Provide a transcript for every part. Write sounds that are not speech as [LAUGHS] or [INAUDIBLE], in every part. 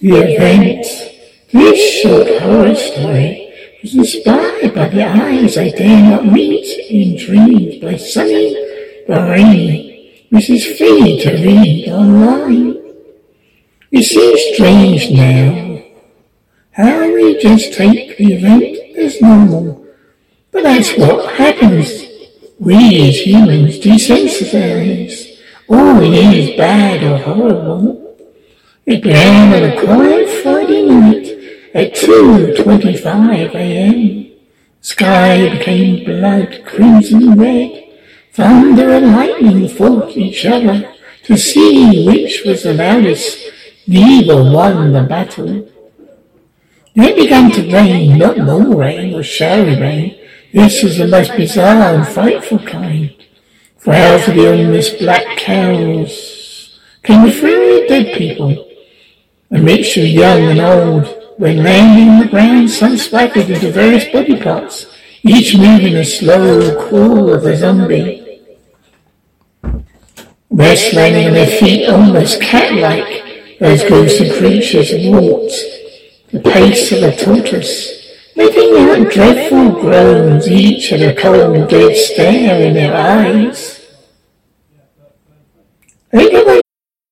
The event, this short horror story, was inspired by the eyes I dare not meet in dreams by Sunny, Bahraini, Mrs. Fee to read online. It seems strange now how we just take the event as normal, but that's what happens. We as humans desensitize. All it is bad or horrible. It began on a quiet Friday night at 2.25 a.m. Sky became blood crimson red. Thunder and lightning fought each other to see which was the loudest. Neither won the battle. Then it began to rain, not more rain or showery rain. This was the most bizarre and frightful kind. For out of the ominous black cows came the fury of dead people a mixture of young and old. When landing the ground, some splattered into various body parts, each moving a slow crawl of a zombie. Rest landing on their feet almost cat-like, those ghostly creatures walked, the pace of a tortoise, letting out dreadful groans, each had a cold dead stare in their eyes.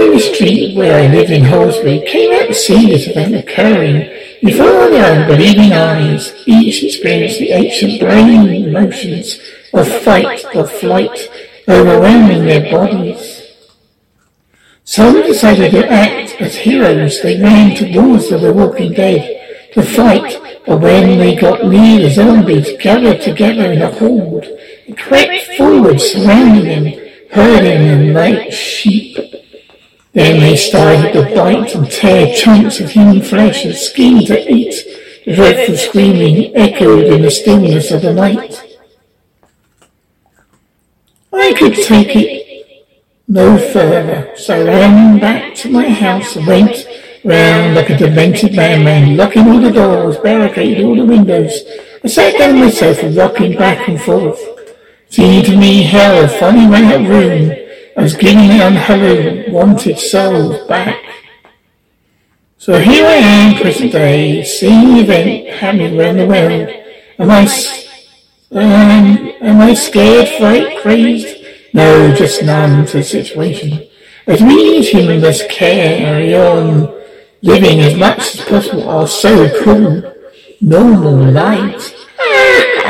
The street where I live in Holsbury came out to see this event occurring before their unbelieving eyes. Each experienced the ancient brain emotions of fight or flight overwhelming their bodies. Some decided to act as heroes. They ran towards the Walking Dead to fight, but when they got near the zombies, gathered together in a horde and crept forward, surrounding them, herding them like sheep. Then they started to bite and tear chunks of human flesh and skin to eat. The dreadful screaming echoed in the stillness of the night. I could take it no further, so ran back to my house and went round like a demented madman, locking all the doors, barricading all the windows. I sat down myself rocking back and forth. Seemed to me hell ran that room. I was giving unhallowed, wanted souls back. So here I am, present day, seeing the event happening around the world. Am I, um, am I scared, fright, crazed? No, just numb to the situation. As we as humans must carry on living as much as possible our so-called normal lives. [LAUGHS]